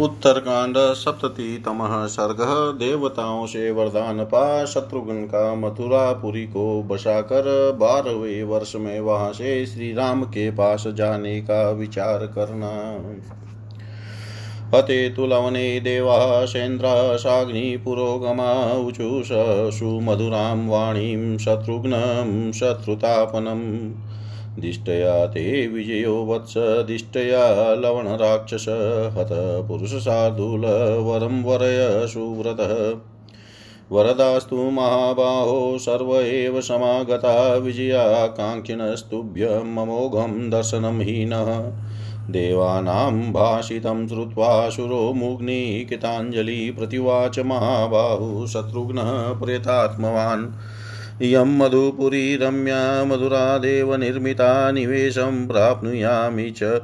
उत्तरकांड सप्ततितम सर्ग देवताओं से वरदान पा शत्रुघ्न का मथुरापुरी को बसाकर बारहवें वर्ष में वहाँ से श्री राम के पास जाने का विचार करना। हते तुलवने देवा सेन्द्राशाग्नि पुरोगमा ऊचुष सुमधुरां वाणीं शत्रुघ्नं शत्रुतापनम् दिष्टया ते विजयो वत्स, दिष्टया लवणराक्षस हत पुरुषशार्दूल वरं वरय सुव्रतः। वरदास्तु महाबाहो, सर्व एव समागता विजयाकाङ्क्षिणस्तुभ्यं ममोघं दर्शनं हीनः। देवानां भाषितं श्रुत्वा शुरो मुग्निकिताञ्जलि प्रतिवाच महाबाहु, शत्रुघ्नः प्रेतात्मवान्। इयं मधुपुरी रम्या मधुरादेव निर्मिता निवेशं प्राप्नुयामि च।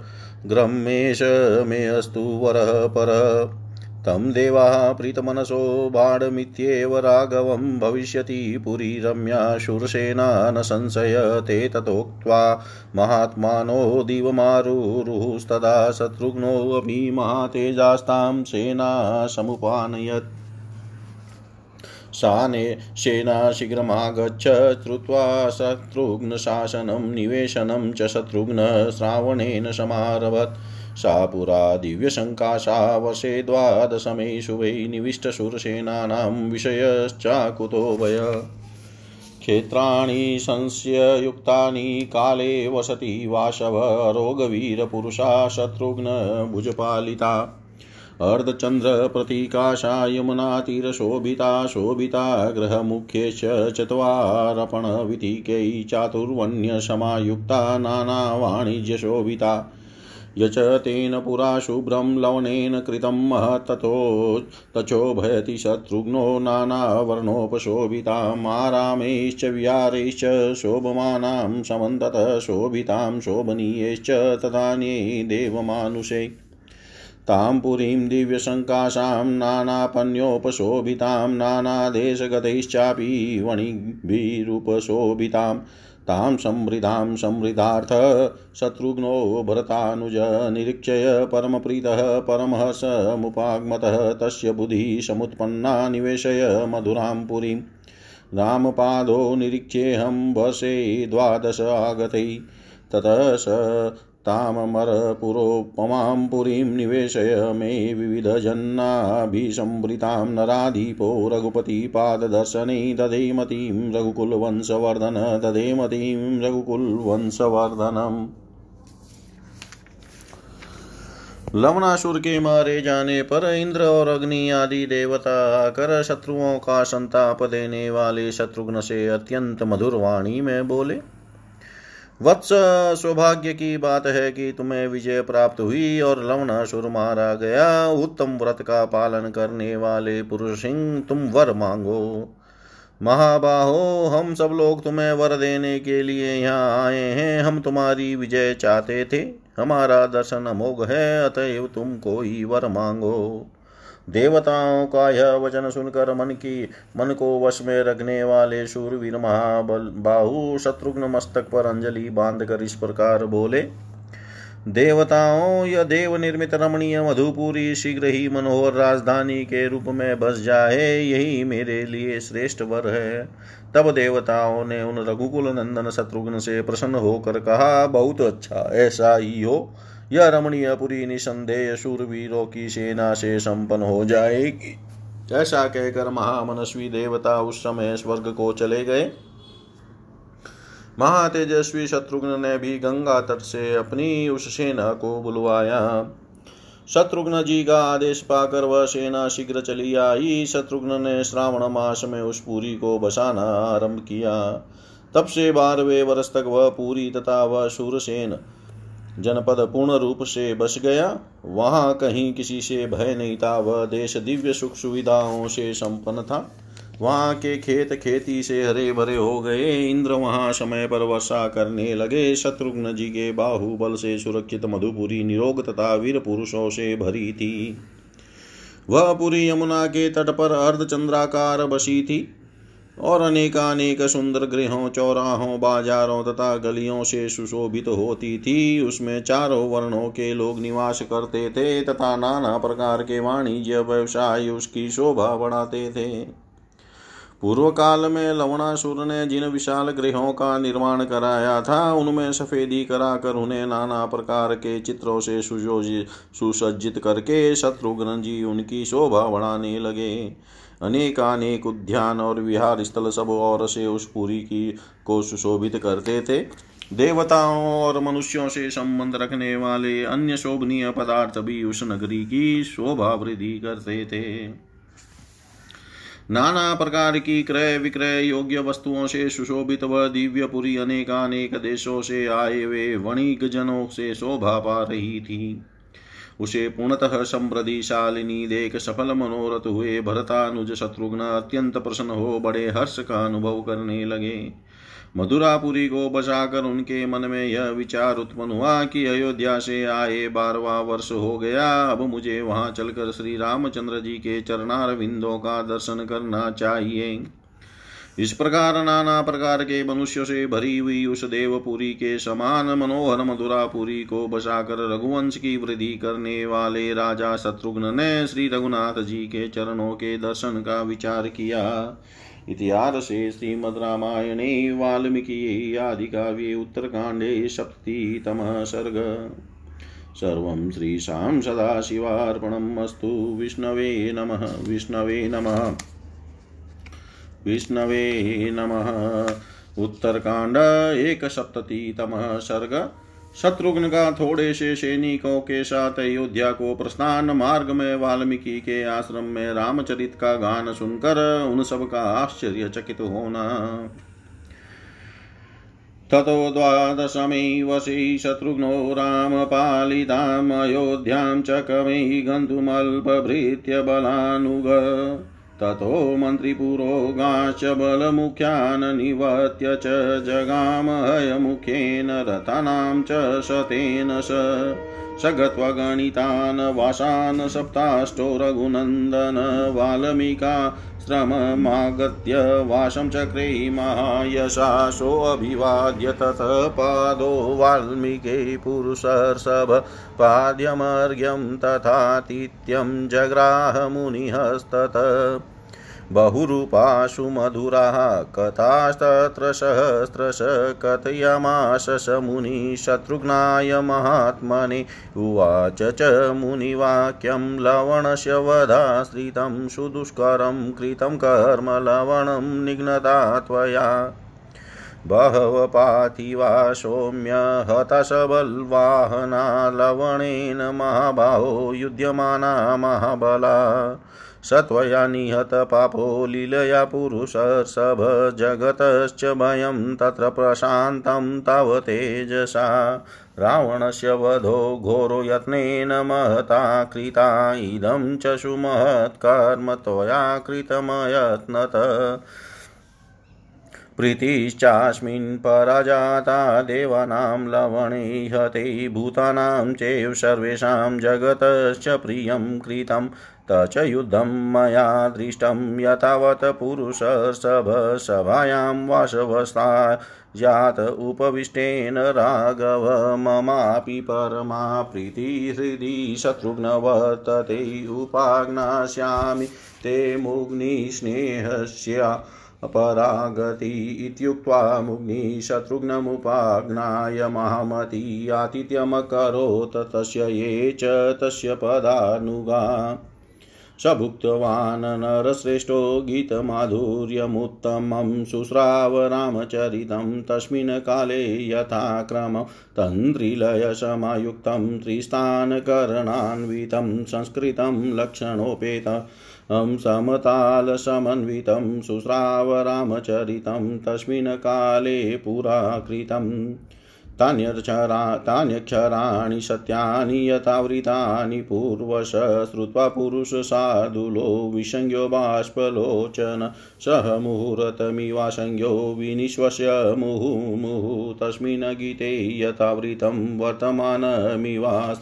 ग्रह्मेश मे अस्तु वरः परः। तं देवाः प्रीतमनसो बाढमित्येव राघवं भविष्यति पुरी रम्या शूरसेना न संशय ते ततोक्त्वा महात्मानो दिवमारुरुस्तदा शत्रुघ्नोऽपि महातेजास्तां सेना समुपानयत्। सेना शीघ्रमागच्छ, श्रुत्वा शत्रुघ्नशासनं, निवेशनं च शत्रुघ्न श्रावणेन समारभत। सा पुरा दिव्यशङ्काशा वशे द्वादशमेषु वै निविष्टशूरसेनानां विषयश्चाकुतो वय क्षेत्राणि संस्ययुक्तानि काले वसति वाशव, रोगवीरपुरुषा शत्रुघ्नभुजपालिता। अर्धचन्द्रप्रतीकाशा यमुनातीरशोभिता शोभिता गृहमुख्येश्च चत्वारपणवितिकै चातुर्वण्यसमायुक्ता नानावाणिज्यशोभिता। यच तेन पुरा शुभ्रं लवणेन कृतं महत्ततो तचोभयति शत्रुघ्नो नानावर्णोपशोभितामारामैश्च विहारैश्च शोभमानां समन्ततः शोभितां शोभनीयैश्च तदान्यै देवमानुषै। तां पुरीं दिव्यशङ्काशां नानापन्योपशोभितां, नानादेशगतैश्चापि वणिभिरुपशोभितां तां समृद्धां समृद्धार्थ शत्रुघ्नो भरतानुज निरीक्षय, परमप्रीतः परमहसमुपागमतः तस्य बुद्धिः समुत्पन्ना निवेशय, मधुरां पुरीं। रामपादो निरीक्ष्येऽहं वर्षे द्वादश आगतै, ततः स ताममरपुरोपमां पुरीं निवेशय मे विविधजन्नाभिसंवृतां नराधिपो रघुपतिपाददर्शने दधेमतीं रघुकुलवंशवर्धन दधेमतीं रघुकुलवंशवर्धनम्। लवणासुर के मारे जाने पर इंद्र और अग्नि आदि देवता आकर शत्रुओं का संताप देने वाले शत्रुघ्न से अत्यंत मधुर वाणी में बोले वत्स सौभाग्य की बात है कि तुम्हें विजय प्राप्त हुई और लवणासुर मारा गया। उत्तम व्रत का पालन करने वाले पुरुष सिंह, तुम वर मांगो। महाबाहो, हम सब लोग तुम्हें वर देने के लिए यहाँ आए हैं। हम तुम्हारी विजय चाहते थे। हमारा दर्शन अमोघ है, अतएव तुम कोई वर मांगो। देवताओं का यह वचन सुनकर मन की, मन को वश में रखने वाले शूरवीर महाबल, बाहु शत्रुघ्न मस्तक पर अंजलि बाँध कर इस प्रकार बोले, देवताओं, यह देव निर्मित रमणीय मधुपुरी शीघ्र ही मनोहर राजधानी के रूप में बस जाए, यही मेरे लिए श्रेष्ठ वर है। तब देवताओं ने उन रघुकुल नंदन शत्रुघ्न से प्रसन्न होकर कहा, बहुत अच्छा ऐसा ही हो। यह रमणीय पुरी निसंदेह सूरवीरों की सेना से संपन्न हो जाएगी। ऐसा कहकर महामनस्वी देवता उस समय स्वर्ग को चले गए। महातेजस्वी शत्रुघ्न ने भी गंगा तट से अपनी उस सेना को बुलवाया। शत्रुघ्न जी का आदेश पाकर वह सेना शीघ्र चली आई। शत्रुघ्न ने श्रावण मास में उस पूरी को बसाना आरंभ किया। तब से बारहवें वर्ष तक वह पूरी तथा वह सूरसेन जनपद पूर्ण रूप से बस गया। वहाँ कहीं किसी से भय नहीं था। वह देश दिव्य सुख सुविधाओं से संपन्न था। वहाँ के खेत खेती से हरे भरे हो गए। इंद्र वहाँ समय पर वर्षा करने लगे। शत्रुघ्न जी के बाहुबल से सुरक्षित मधुपुरी निरोग तथा वीर पुरुषों से भरी थी। वह पुरी यमुना के तट पर अर्धचंद्राकार बसी थी। और अनेकानेक सुंदर गृहों, चौराहों, बाजारों तथा गलियों से सुशोभित तो होती थी। उसमें चारों वर्णों के लोग निवास करते थे तथा नाना प्रकार के वाणिज्य व्यवसाय उसकी शोभा बढ़ाते थे। पूर्व काल में लवणासुर ने जिन विशाल गृहों का निर्माण कराया था, उनमें सफेदी कराकर उन्हें नाना प्रकार के चित्रों से सुसज्जित करके शत्रुघ्न जी उनकी शोभा बढ़ाने लगे। अनेकानेक उद्यान और विहार स्थल सब और से उस पुरी की को सुशोभित करते थे। देवताओं और मनुष्यों से संबंध रखने वाले अन्य शोभनीय पदार्थ भी उस नगरी की शोभा वृद्धि करते थे। नाना प्रकार की क्रय विक्रय योग्य वस्तुओं से सुशोभित व दिव्यपुरी अनेकानेक देशों से आए वे वणिक जनों से शोभा पा रही थी। उसे पूर्णतः समृद्धिशालिनी देख सफल मनोरथ हुए, भरतानुज शत्रुघ्न अत्यंत प्रसन्न हो बड़े हर्ष का अनुभव करने लगे। मधुरापुरी को बचाकर उनके मन में यह विचार उत्पन्न हुआ कि अयोध्या से आए बारवा वर्ष हो गया, अब मुझे वहाँ चलकर श्री रामचंद्र जी के चरणार विंदों का दर्शन करना चाहिए। इस प्रकार नाना प्रकार के मनुष्यों से भरी हुई उस देवपुरी के समान मनोहर मधुरापुरी को बसाकर रघुवंश की वृद्धि करने वाले राजा शत्रुघ्न ने श्री रघुनाथ जी के चरणों के दर्शन का विचार किया। इतिहासे श्रीमद्रामायणे वाल्मीकि आदि आदिकाव्ये उत्तरकाण्डे सप्ततितमः सर्ग। सर्वं श्रीशां सदाशिवार्पणम् अस्तु। विष्णवे नमः। विष्णवे नमः। विष्णवे नमः। उत्तरकांड एक सप्ततितमः सर्ग। शत्रुघ्न का थोड़े से सैनिकों के साथ अयोध्या को प्रस्थान मार्ग में वाल्मीकि के आश्रम में रामचरित का गान सुनकर उन सब का आश्चर्यचकित होना। ततो द्वादशमे वशी शत्रुघ्नो रामपालिताम् अयोध्यां च कवि गन्तुमल्पभृत्य बलानुग ततो मन्त्रिपुरोगाश्च बलमुख्यान् निवत्य च जगामहयमुखेन रथानां च शतेन स स गत्वा गणितान् वासान् सप्ताष्टो रघुनन्दन वाल्मीका श्रममागत्य वासं चक्रे महायशासोऽभिवाद्य ततः पादो वाल्मीके पुरुषर्षभ पाद्यमर्घ्यं तथातिथ्यं जग्राह मुनिहस्तत बहुरूपाशु मधुराः कथास्तत्र सहस्रश कथयामास स मुनिशत्रुघ्नाय महात्मने उवाच च मुनिवाक्यं लवणस्य वधाश्रितं सुदुष्करं कृतं कर्म लवणं निघ्नता त्वया। बहव पाथिवा सौम्य हतशबल्वाहना लवणेन महाबाहो युध्यमाना महाबला। सत्वया निहतपापो लीलया पुरुषर्षभ जगतश्च भयं तत्र प्रशान्तं तव तेजसा। रावणस्य वधो घोरो यत्नेन महता कृता, इदं च सुमहत्कर्म त्वया कृतमयत्नत। प्रीतिश्चास्मिन् पराजाता देवानां लवणे भूतानां चैव सर्वेषां जगतश्च प्रियं कृतं च युद्धं मया दृष्टं यथावत् पुरुषसभसभायां वासवस्था जात उपविष्टेन राघव ममापि परमा प्रीतिहृदि शत्रुघ्न वर्तते उपाज्ञास्यामि ते मुग्निस्नेहस्य अपरागति इत्युक्त्वा मुग्निशत्रुघ्नमुपाज्ञाय महामती आतिथ्यमकरोत् तस्य ये च तस्य पदानुगा स भुक्तवान् नरश्रेष्ठो गीतमाधुर्यमुत्तमं शुश्राव तस्मिन् काले यथाक्रमं तन्त्रिलयसमयुक्तं त्रिस्थानकरणान्वितं संस्कृतं लक्षणोपेतं समतालसमन्वितं शुश्राव रामचरितं तस्मिन् काले पुरा तान्यक्षरा तान्यक्षराणि सत्यानि यथावृतानि पूर्वश श्रुत्वा पुरुषसाधुलो विसंज्ञो बाष्पलोचन सह मुहूर्तमिवासंज्ञो विनिश्वस्य मुहुमुहुः तस्मिन् गीते यथावृतं वर्तमानमिवा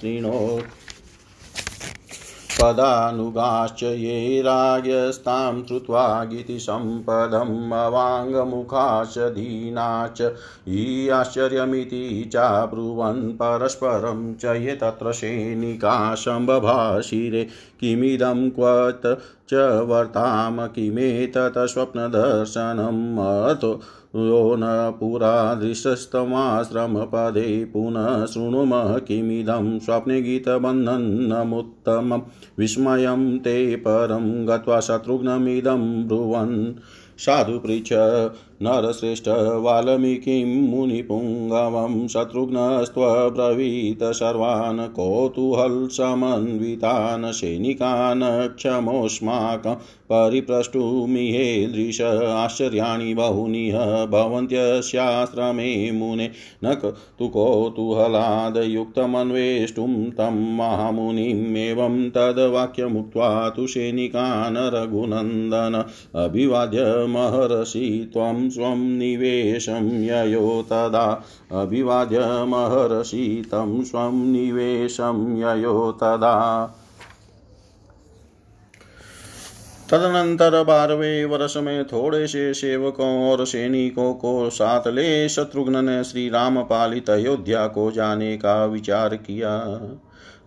पदानुगाश्च ये राज्यस्तां श्रुत्वा गीतिसम्पदम् अवाङ्गमुखाश्च दीनाश्च हि आश्चर्यमिति चाब्रुवन् परस्परं च ये तत्र सैनिका शम्भभाषिरे किमिदं क्वत च वर्ताम किमेतत् स्वप्नदर्शनम् अतो यो न पुरा दृशस्तमाश्रमपदे पुनः शृणुमः किमिदं स्वप्ने गीतबन्धनमुत्तमं विस्मयं ते परं गत्वा शत्रुघ्नमिदं ब्रुवन्। साधु पृच्छ नरश्रेष्ठ वाल्मीकिं मुनिपुङ्गवं शत्रुघ्नस्त्वब्रवीत सर्वान् कौतूहलसमन्वितान् सैनिकान् क्षमोऽस्माकं परिप्रष्टुमिहेदृश आश्चर्याणि बहूनि भवन्त्यस्याश्रमे मुने न तु कौतूहलादयुक्तमन्वेष्टुं तं महामुनिमेवं तद्वाक्यमुक्त्वा तु सैनिकान् रघुनन्दन अभिवाद्य महर्षि त्वं स्वं निवेशं ययो तदा अभिवाद्य महर्षि तं स्वं निवेशं ययो तदा। तदनंतर बारहवें वर्ष में थोड़े से सेवकों और सैनिकों को साथ ले शत्रुघ्न ने श्री राम पालित अयोध्या को जाने का विचार किया।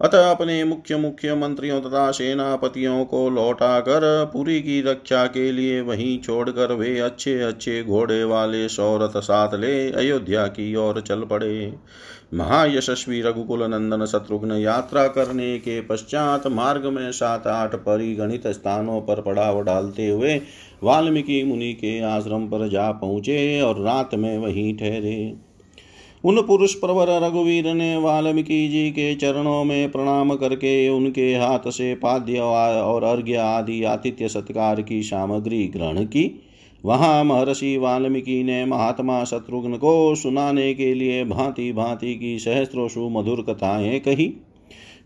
अतः अपने मुख्य मुख्य मंत्रियों तथा सेनापतियों को लौटा कर पुरी की रक्षा के लिए वहीं छोड़कर वे अच्छे अच्छे घोड़े वाले सौरथ साथ ले अयोध्या की ओर चल पड़े। महायशस्वी रघुकुल नंदन शत्रुघ्न यात्रा करने के पश्चात मार्ग में सात आठ परिगणित स्थानों पर पड़ाव डालते हुए वाल्मीकि मुनि के आश्रम पर जा पहुँचे और रात में वहीं ठहरे। उन पुरुष प्रवर रघुवीर ने वाल्मीकि जी के चरणों में प्रणाम करके उनके हाथ से पाद्य और अर्घ्य आदि आतिथ्य सत्कार की सामग्री ग्रहण की। वहाँ महर्षि वाल्मीकि ने महात्मा शत्रुघ्न को सुनाने के लिए भांति भांति की सहस्त्रोशु मधुर कथाएँ कही।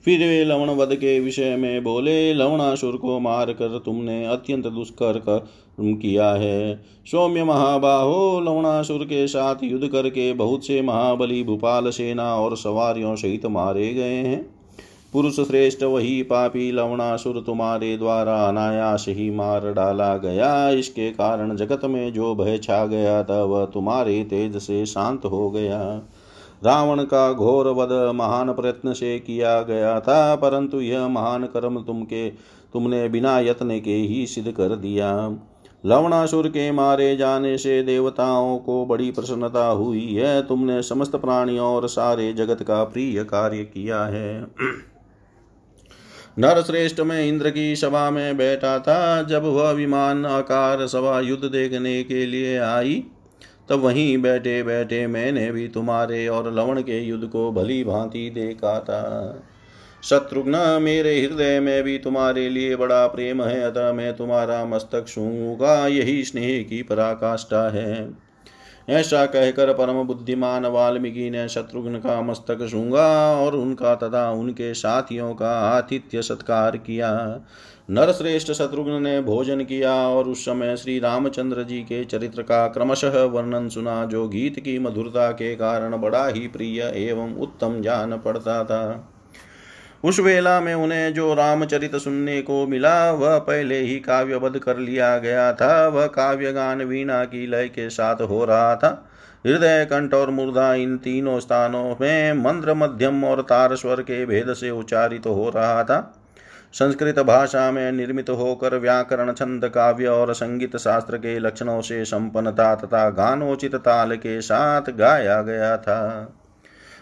फिर वे लवण वध के विषय में बोले, लवणासुर को मार कर तुमने अत्यंत दुष्कर कर्म किया है। सौम्य महाबाहो, लवणासुर के साथ युद्ध करके बहुत से महाबली भूपाल सेना और सवारियों सहित मारे गए हैं। पुरुष श्रेष्ठ वही पापी लवणासुर तुम्हारे द्वारा अनायास ही मार डाला गया। इसके कारण जगत में जो भय छा गया था, वह तुम्हारे तेज से शांत हो गया। रावण का घोर वध महान प्रयत्न से किया गया था, परंतु यह महान कर्म तुमके, तुमने बिना यत्न के ही सिद्ध कर दिया। लवणासुर के मारे जाने से देवताओं को बड़ी प्रसन्नता हुई है। तुमने समस्त प्राणियों और सारे जगत का प्रिय कार्य किया है। नर श्रेष्ठ में इंद्र की सभा में बैठा था। जब वह विमान आकार सभा युद्ध देखने के लिए आई तब वहीं बैठे बैठे मैंने भी तुम्हारे और लवण के युद्ध को भली भांति देखा था। शत्रुघ्न, मेरे हृदय में भी तुम्हारे लिए बड़ा प्रेम है, अतः मैं तुम्हारा मस्तक छूँगा यही स्नेह की पराकाष्ठा है। ऐसा कहकर परम बुद्धिमान वाल्मीकि ने शत्रुघ्न का मस्तक सूँगा और उनका तथा उनके साथियों का आतिथ्य सत्कार किया। नरश्रेष्ठ शत्रुघ्न ने भोजन किया और उस समय श्री रामचंद्र जी के चरित्र का क्रमशः वर्णन सुना, जो गीत की मधुरता के कारण बड़ा ही प्रिय एवं उत्तम जान पड़ता था। उस वेला में उन्हें जो रामचरित सुनने को मिला, वह पहले ही काव्यबद्ध कर लिया गया था। वह काव्य गान वीणा की लय के साथ हो रहा था। हृदय कंठ और मुर्दा इन तीनों स्थानों में मंत्र मध्यम और तार स्वर के भेद से उच्चारित तो हो रहा था। संस्कृत भाषा में निर्मित होकर व्याकरण, छंद, काव्य और संगीत शास्त्र के लक्षणों से संपन्नता तथा गानोचित ताल के साथ गाया गया था।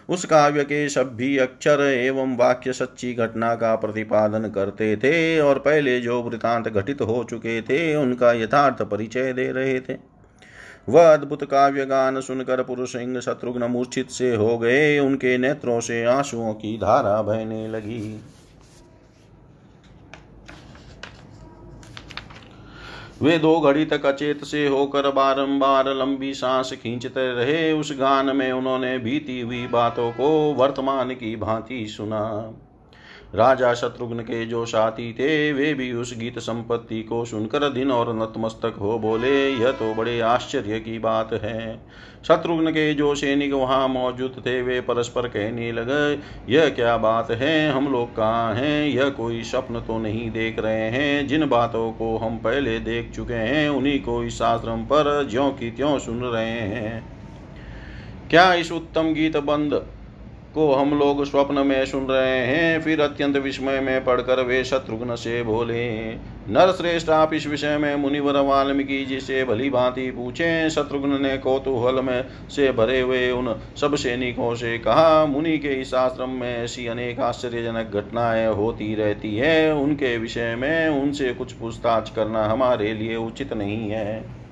उस काव्य के सभी अक्षर एवं वाक्य सच्ची घटना का प्रतिपादन करते थे और पहले जो वृतांत घटित हो चुके थे, उनका यथार्थ परिचय दे रहे थे। वह अद्भुत काव्य गान सुनकर पुरुष सिंह शत्रुघ्न मूर्छित से हो गए, उनके नेत्रों से आंसुओं की धारा बहने लगी। वे दो घड़ी तक अचेत से होकर बारंबार लंबी सांस खींचते रहे। उस गान में उन्होंने बीती हुई बातों को वर्तमान की भांति सुना। राजा शत्रुघ्न के जो साथी थे, वे भी उस गीत संपत्ति को सुनकर दिन और नतमस्तक हो बोले, यह तो बड़े आश्चर्य की बात है। शत्रुघ्न के जो सैनिक वहाँ मौजूद थे, वे परस्पर कहने लगे, यह क्या बात है? हम लोग कहाँ हैं? यह कोई स्वप्न तो नहीं देख रहे हैं। जिन बातों को हम पहले देख चुके हैं, उन्हीं को इस आश्रम पर ज्यों की त्यों सुन रहे हैं। क्या इस उत्तम गीत बंद को हम लोग स्वप्न में सुन रहे हैं, फिर अत्यंत विस्मय में पढ़कर वे शत्रुघ्न से बोले नर श्रेष्ठ आप इस विषय में मुनिवर वाल्मीकि जी से भली भांति पूछे। शत्रुघ्न ने कौतूहल में से भरे हुए उन सब सैनिकों से कहा, मुनि के इस आश्रम में ऐसी अनेक आश्चर्यजनक घटनाएँ होती रहती है। उनके विषय में उनसे कुछ पूछताछ करना हमारे लिए उचित नहीं है।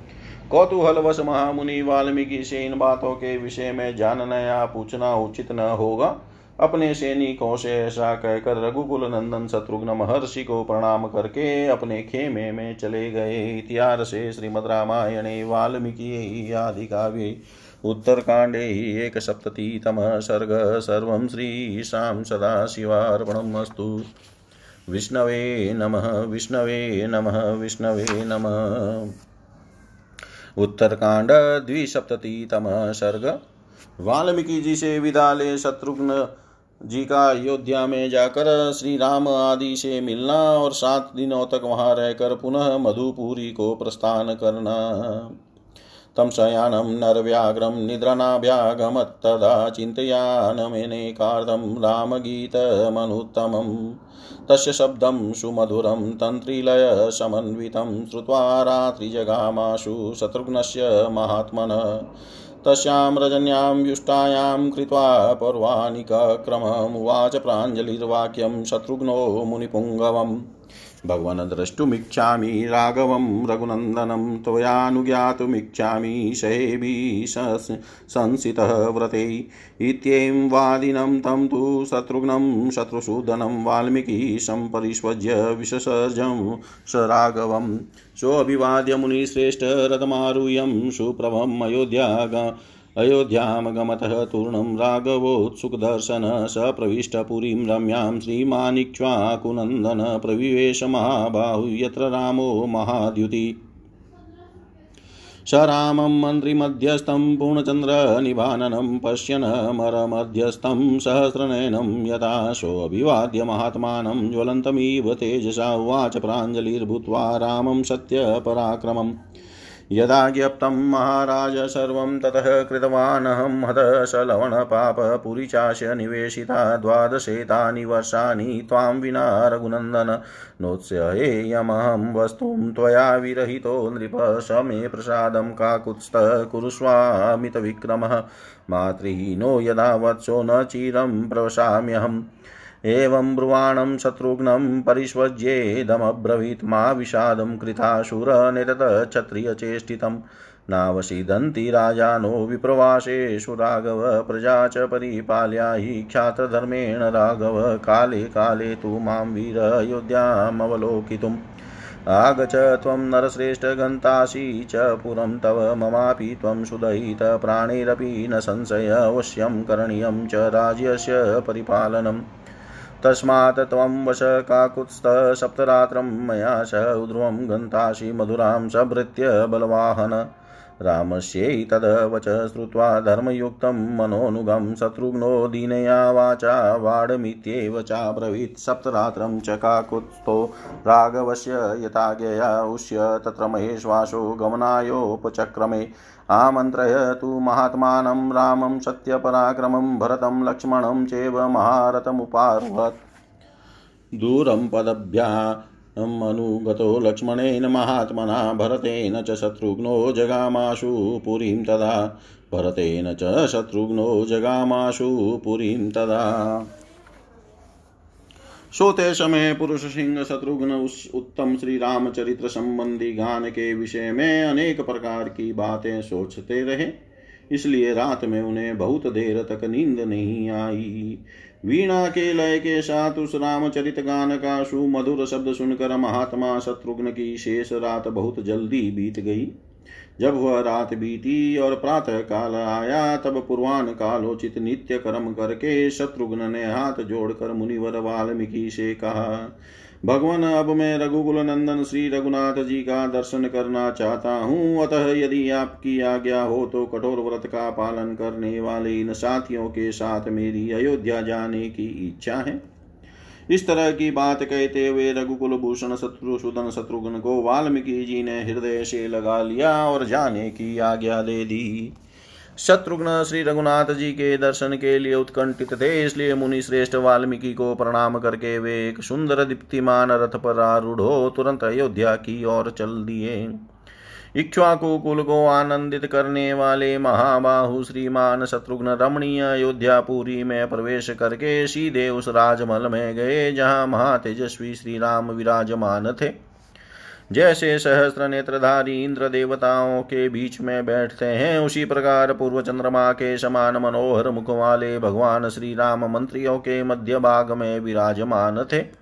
कौतूहलवश महामुनि वाल्मीकि से इन बातों के विषय में जानना या पूछना उचित न होगा। अपने सैनिकों से ऐसा कहकर रघुकुल नंदन शत्रुघ्न महर्षि को प्रणाम करके अपने खेमे में चले गए। इतिहास से श्रीमद रामायण वाल्मीकि आदि काव्य। उत्तरकाण्डे एकसप्ततितमः सर्ग। सर्व श्री सर्वं श्रीशां सदाशिवार्पणमस्तु। विष्णवे नमः विष्णवे नमः विष्णवे नमः। उत्तरकांड द्विसप्ततितम सर्ग। वाल्मीकि जी से विदा ले शत्रुघ्न जी का अयोध्या में जाकर श्री राम आदि से मिलना और सात दिनों तक वहाँ रहकर पुनः मधुपुरी को प्रस्थान करना। तं शयानं नरव्याघ्रं निद्रणाभ्यागमत्तदा चिन्तयानमेनेकार्धं रामगीतमनुत्तमम् तस्य शब्दं सुमधुरं तन्त्रिलयसमन्वितं श्रुत्वा रात्रिजगामाशु शत्रुघ्नस्य महात्मन। तस्यां रजन्यां युष्टायां कृत्वा पौर्वाणिकक्रममुवाच प्राञ्जलिर्वाक्यं शत्रुघ्नो मुनिपुङ्गवम्। भगवन् द्रष्टुमिच्छामि राघवं रघुनन्दनं त्वयानुज्ञातुमिच्छामि शयेभि संसितः व्रते इत्यें वादिनं तं तु शत्रुघ्नं शत्रुसूदनं वाल्मीकि सम्परिष्वज्य विससर्जं स राघवं। सोऽभिवाद्य मुनिश्रेष्ठ रथमारुह्यं सुप्रभम् अयोध्या अयोध्यामगमतः तूर्णं राघवोत्सुकदर्शन स प्रविष्टपुरीं रम्यां श्रीमानिक्ष्वाकुनन्दन प्रविवेश महाबाहु यत्र रामो महाद्युति। स रामं मन्त्रिमध्यस्थं पूर्णचन्द्रनिभाननं पश्यन् मरमध्यस्थं सहस्रनयनं यथा सोऽभिवाद्य महात्मानं ज्वलन्तमिव तेजसा उवाच प्राञ्जलिर्भूत्वा रामं सत्यपराक्रमम्। यदा ज्ञप्तं महाराज सर्वं ततः कृतवानहं हतः सलवणपापपुरीचास्य निवेशिता द्वादशेतानि वर्षाणि त्वां विना रघुनन्दन। नोत्स्येयमहं वस्तुं त्वया विरहितो नृप स मे प्रसादं काकुत्स्थः मातृहीनो यदा वत्सो न चिरं प्रवशाम्यहम्। एवं ब्रुवाणं शत्रुघ्नं परिष्वज्येदमब्रवीत् मा विषादं कृताशुरनिरतक्षत्रियचेष्टितं नावसीदन्ति राजानो विप्रवासेषु राघव प्रजा च परिपाल्या हि ख्यातधर्मेण राघव काले काले तु माँ वीरयोध्यामवलोकितुम् आगच त्वं नरश्रेष्ठगन्तासि च पुरं तव ममापि त्वं सुदयितप्राणैरपि न संशय अवश्यं करणीयं च राज्यस्य परिपालनम्। तस्मात् त्वं वश काकुत्स्थः सप्तरात्रं मया स उध्रुवं गन्तासि मधुरां सभृत्य बलवाहन। रामस्यैतद्वच श्रुत्वा धर्मयुक्तं मनोनुगं शत्रुघ्नो दीनया वाचा वाडमित्येव चाब्रवीत् सप्तरात्रं च काकुत्स्थो राघवस्य यथाज्ञया उष्य तत्र महेश्वासो गमनायोपचक्रमे आमन्त्रय तु महात्मानं रामं सत्यपराक्रमं भरतं लक्ष्मणं चैव महारथमुपारुहत्। दूरं पदभ्या अनुगतो लक्ष्मणेन महात्मना भरतेन च शत्रुघ्नो जगामाशु पुरीं तदा। भरतेन च शत्रुघ्नो जगामाशु पुरीं तदा। सोते समय पुरुष सिंह शत्रुघ्न उस उत्तम श्री रामचरित्र संबंधी गान के विषय में अनेक प्रकार की बातें सोचते रहे, इसलिए रात में उन्हें बहुत देर तक नींद नहीं आई। वीणा के लय के साथ उस रामचरित गान का सुमधुर शब्द सुनकर महात्मा शत्रुघ्न की शेष रात बहुत जल्दी बीत गई। जब वह रात बीती और प्रातः काल आया, तब पूर्वान कालोचित नित्य कर्म करके शत्रुघ्न ने हाथ जोड़कर मुनिवर वाल्मीकि से कहा भगवान, अब मैं रघुकुल नंदन श्री रघुनाथ जी का दर्शन करना चाहता हूँ। अतः यदि आपकी आज्ञा हो तो कठोर व्रत का पालन करने वाले इन साथियों के साथ मेरी अयोध्या जाने की इच्छा है। इस तरह की बात कहते हुए रघुकुल भूषण शत्रुसूदन शत्रुघ्न को वाल्मीकि जी ने हृदय से लगा लिया और जाने की आज्ञा दे दी। शत्रुघ्न श्री रघुनाथ जी के दर्शन के लिए उत्कंठित थे, इसलिए मुनि श्रेष्ठ वाल्मीकि को प्रणाम करके वे एक सुंदर दीप्तिमान रथ पर आरूढ़ हो तुरंत अयोध्या की ओर चल दिए। इक्ष्वाकु कुल को आनंदित करने वाले महाबाहु श्रीमान शत्रुघ्न रमणीय अयोध्यापुरी में प्रवेश करके सीधे उस राजमहल में गए, जहाँ महातेजस्वी श्री राम विराजमान थे। जैसे सहस्त्र नेत्रधारी इंद्र देवताओं के बीच में बैठते हैं, उसी प्रकार पूर्व चंद्रमा के समान मनोहर मुख वाले भगवान श्री राम मंत्रियों के मध्य भाग में विराजमान थे।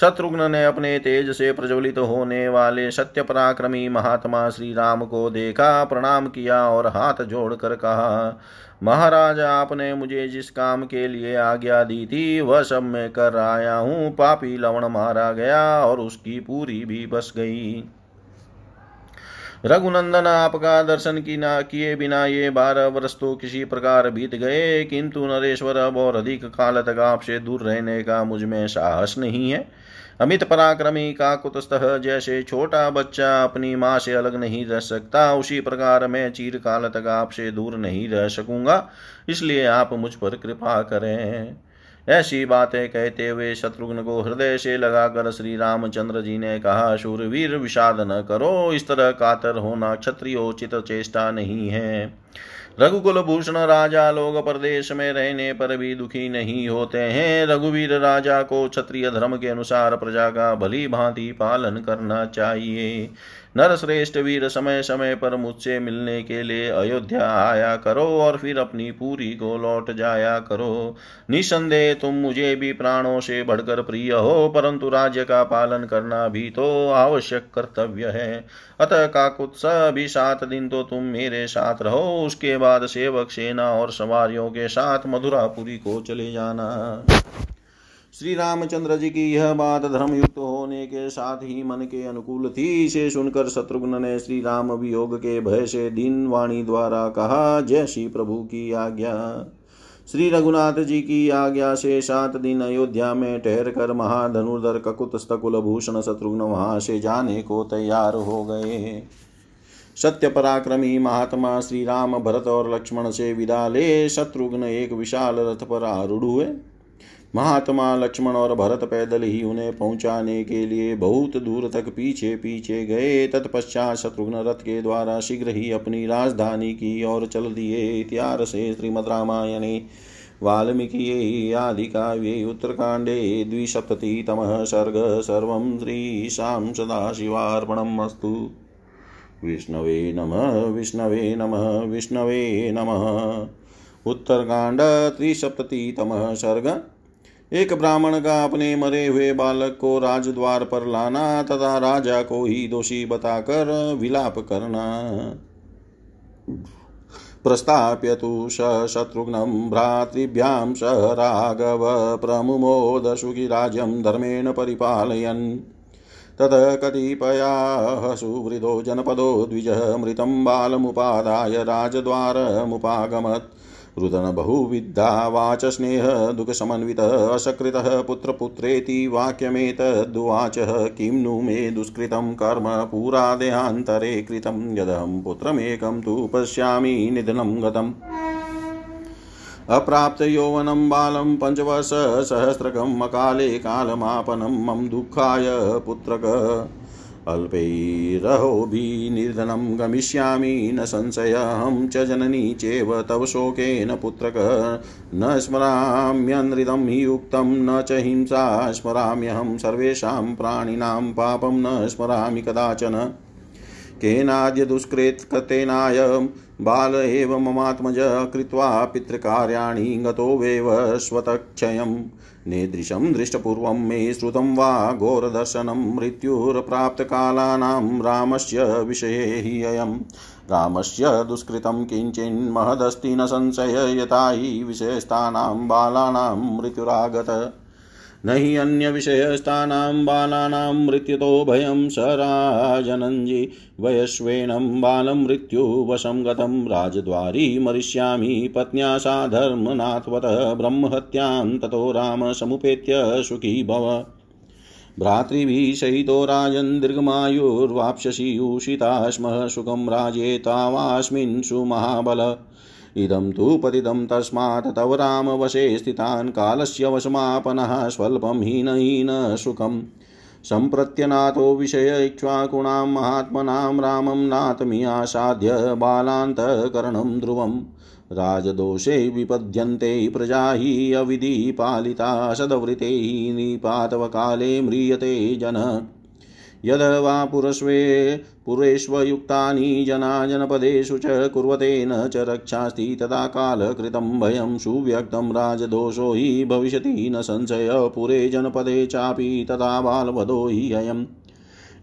शत्रुघ्न ने अपने तेज से प्रज्वलित होने वाले सत्य पराक्रमी महात्मा श्री राम को देखा, प्रणाम किया और हाथ जोड़कर कहा, महाराज, आपने मुझे जिस काम के लिए आज्ञा दी थी, वह सब मैं कर आया हूँ। पापी लवण मारा गया और उसकी पूरी भी बस गई। रघुनंदन आपका दर्शन की ना किए बिना ये बारह वर्ष तो किसी प्रकार बीत गए, किंतु नरेश्वर अब और अधिक काल तक आपसे दूर रहने का मुझमें साहस नहीं है। अमित पराक्रमी का कुतस्तः जैसे छोटा बच्चा अपनी माँ से अलग नहीं रह सकता, उसी प्रकार मैं चीर काल तक आपसे दूर नहीं रह सकूँगा, इसलिए आप मुझ पर कृपा करें। ऐसी बातें कहते हुए शत्रुघ्न को हृदय से लगाकर श्री रामचंद्र जी ने कहा, शूरवीर, विषाद न करो, इस तरह कातर होना क्षत्रियोचित चेष्टा नहीं है। रघुकुल भूषण राजा लोग प्रदेश में रहने पर भी दुखी नहीं होते हैं। रघुवीर राजा को क्षत्रिय धर्म के अनुसार प्रजा का भली भांति पालन करना चाहिए। नर श्रेष्ठ वीर समय समय पर मुझसे मिलने के लिए अयोध्या आया करो और फिर अपनी पूरी को लौट जाया करो। निसंदेह तुम मुझे भी प्राणों से बढ़कर प्रिय हो, परंतु राज्य का पालन करना भी तो आवश्यक कर्तव्य है। अतः काकुत्स भी सात दिन तो तुम मेरे साथ रहो, उसके बाद सेवक, सेना और सवारियों के साथ मधुरापुरी को चले जाना। श्री रामचंद्र जी की यह बात धर्मयुक्त होने के साथ ही मन के अनुकूल थी, इसे सुनकर शत्रुघ्न ने श्री राम वियोग के भय से दीन वाणी द्वारा कहा, जय श्री प्रभु की आज्ञा। श्री रघुनाथ जी की आज्ञा से सात दिन अयोध्या में ठहर कर महाधनुर्धर ककुत स्तकुल भूषण शत्रुघ्न वहाँ से जाने को तैयार हो गए। सत्य पराक्रमी महात्मा श्री राम भरत और लक्ष्मण से विदा ले, शत्रुघ्न एक विशाल रथ पर आरूढ़ हुए। महात्मा लक्ष्मण और भरत पैदल ही उन्हें पहुँचाने के लिए बहुत दूर तक पीछे पीछे गए। तत्पश्चात शत्रुघ्न रथ के द्वारा शीघ्र ही अपनी राजधानी की ओर चल दिए। इतिहास से श्रीमद रामायणे, वाल्मीकि आदि आदिकाव्ये उत्तरकाण्डे द्विसप्ततितमः सर्ग, सर्वं श्रीशां सदाशिवार्पणम् अस्तु। विष्णवे नमः विष्णवे नमः विष्णवे नमः। उत्तरकाण्ड त्रिसप्ततितमः सर्ग एक ब्राह्मण का अपने मरे हुए बालक को राजद्वार पर लाना तथा राजा को ही दोषी बताकर विलाप करना। प्रस्ताप्य तु स शत्रुघ्नं भ्रातृभ्यां स राघव प्रमुमोदशुगिराज्यं धर्मेण परिपालयन्। ततः कतिपयाः सुवृदो जनपदो द्विजः मृतं बालमुपादाय राजद्वारमुपागमत्। रुदन बहुविद्धा वाच स्नेह दुःखसमन्वितः असकृतः पुत्रपुत्रेति वाक्यमेतद्वाचः किं नु मे दुष्कृतं कर्म पुरादेहान्तरे कृतं। यदहं पुत्रमेकं तु पश्यामि निधनं गतम्। अप्राप्तयौवनं बालं पञ्चवर्षसहस्रकम् अकाले कालमापनं मम दुःखाय पुत्रक अल्पैरहोभिनिर्धनं गमिष्यामि न संशयहं च जननी चेव तव शोकेन पुत्रक। न स्मराम्यनृतं हि उक्तं, न च हिंसा स्मराम्यहं सर्वेषां प्राणिनां पापं न स्मरामि कदाचन। केनाद्य दुष्कृत्कृतेनाय बाल एव ममात्मज कृत्वा पितृकार्याणि गतो वेव स्वतक्षयम्। नेदृशं दृष्टपूर्वं मे श्रुतं वा घोरदर्शनं मृत्युर्प्राप्तकालानां रामस्य विषये हि अयम् रामस्य दुष्कृतं किञ्चिन्महदस्ति न संशय यथा हि विशेषतानां बालानां मृत्युरागत। न हि अन्यविषयस्थानां बालानां मृत्युतो भयं स राजनञ्जि वयस्वेनं बालं मृत्युवशं गतं राजद्वारी मरिष्यामि पत्न्या सा धर्मनाथवतः ब्रह्महत्यां ततो राम सुखी भव। भ्रातृभिः सहितो राजन् दीर्घमायुर्वाप्स्यसि उषिता स्म सुखं राजे तावास्मिन् सुमहाबल। इदं तु पतितं तस्मात् तव रामवशे स्थितान् कालस्य वशमापनः स्वल्पं हीनहीनसुखम् सम्प्रत्यनातो विषय इक्ष्वाकुणां महात्मनां रामं नातमियासाद्य बालान्तकरणं ध्रुवम्। राजदोषे विपद्यन्ते प्रजा हि अविधि पालिता सदवृते निपातवकाले म्रियते जनः। यद वा पुरस्वे पुरेष्वयुक्तानि जना जनपदेषु च न च रक्षास्ति तदा कालकृतं भयं सुव्यक्तं राजदोषो हि भविष्यति न संशय, पुरे जनपदे चापि तथा बालवधो हि अयम्।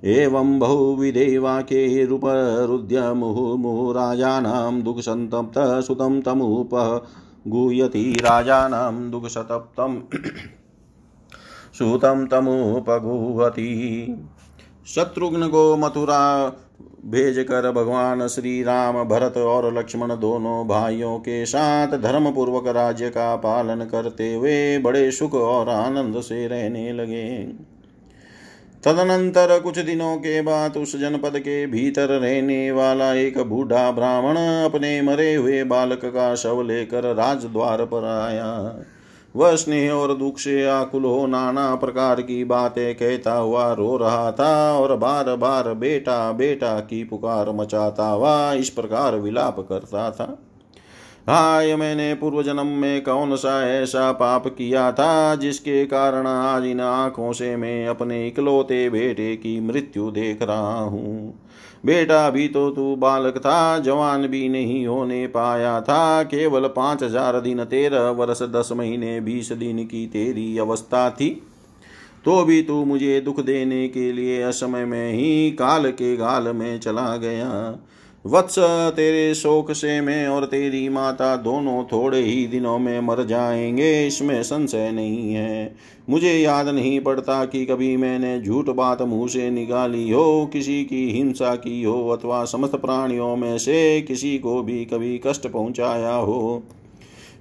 एवं बहुविधे वाक्यैरुपरुद्य मुहुर्मुहुराजानां दुःखसन्तप्तसुतं तमुपः गुह्यति राजानां दुःखसतप्तं सुतं तमुपगुहति शत्रुघ्न को मथुरा भेज कर भगवान श्री राम भरत और लक्ष्मण दोनों भाइयों के साथ धर्म पूर्वक राज्य का पालन करते हुए बड़े सुख और आनंद से रहने लगे। तदनंतर कुछ दिनों के बाद उस जनपद के भीतर रहने वाला एक बूढ़ा ब्राह्मण अपने मरे हुए बालक का शव लेकर राजद्वार पर आया। वह स्नेह और दुख से आकुल हो, नाना प्रकार की बातें कहता हुआ रो रहा था और बार बार बेटा बेटा की पुकार मचाता हुआ इस प्रकार विलाप करता था। हाय, मैंने पूर्व जन्म में कौन सा ऐसा पाप किया था जिसके कारण आज इन आँखों से मैं अपने इकलौते बेटे की मृत्यु देख रहा हूँ? बेटा भी तो तू बालक था, जवान भी नहीं होने पाया था। केवल पाँच हज़ार दिन, तेरह वर्ष, दस महीने, बीस दिन की तेरी अवस्था थी। तो भी तू मुझे दुख देने के लिए असमय में ही काल के गाल में चला गया। वत्स तेरे शोक से मैं और तेरी माता दोनों थोड़े ही दिनों में मर जाएँगे, इसमें संशय नहीं है। मुझे याद नहीं पड़ता कि कभी मैंने झूठ बात मुँह से निकाली हो, किसी की हिंसा की हो, अथवा समस्त प्राणियों में से किसी को भी कभी कष्ट पहुँचाया हो।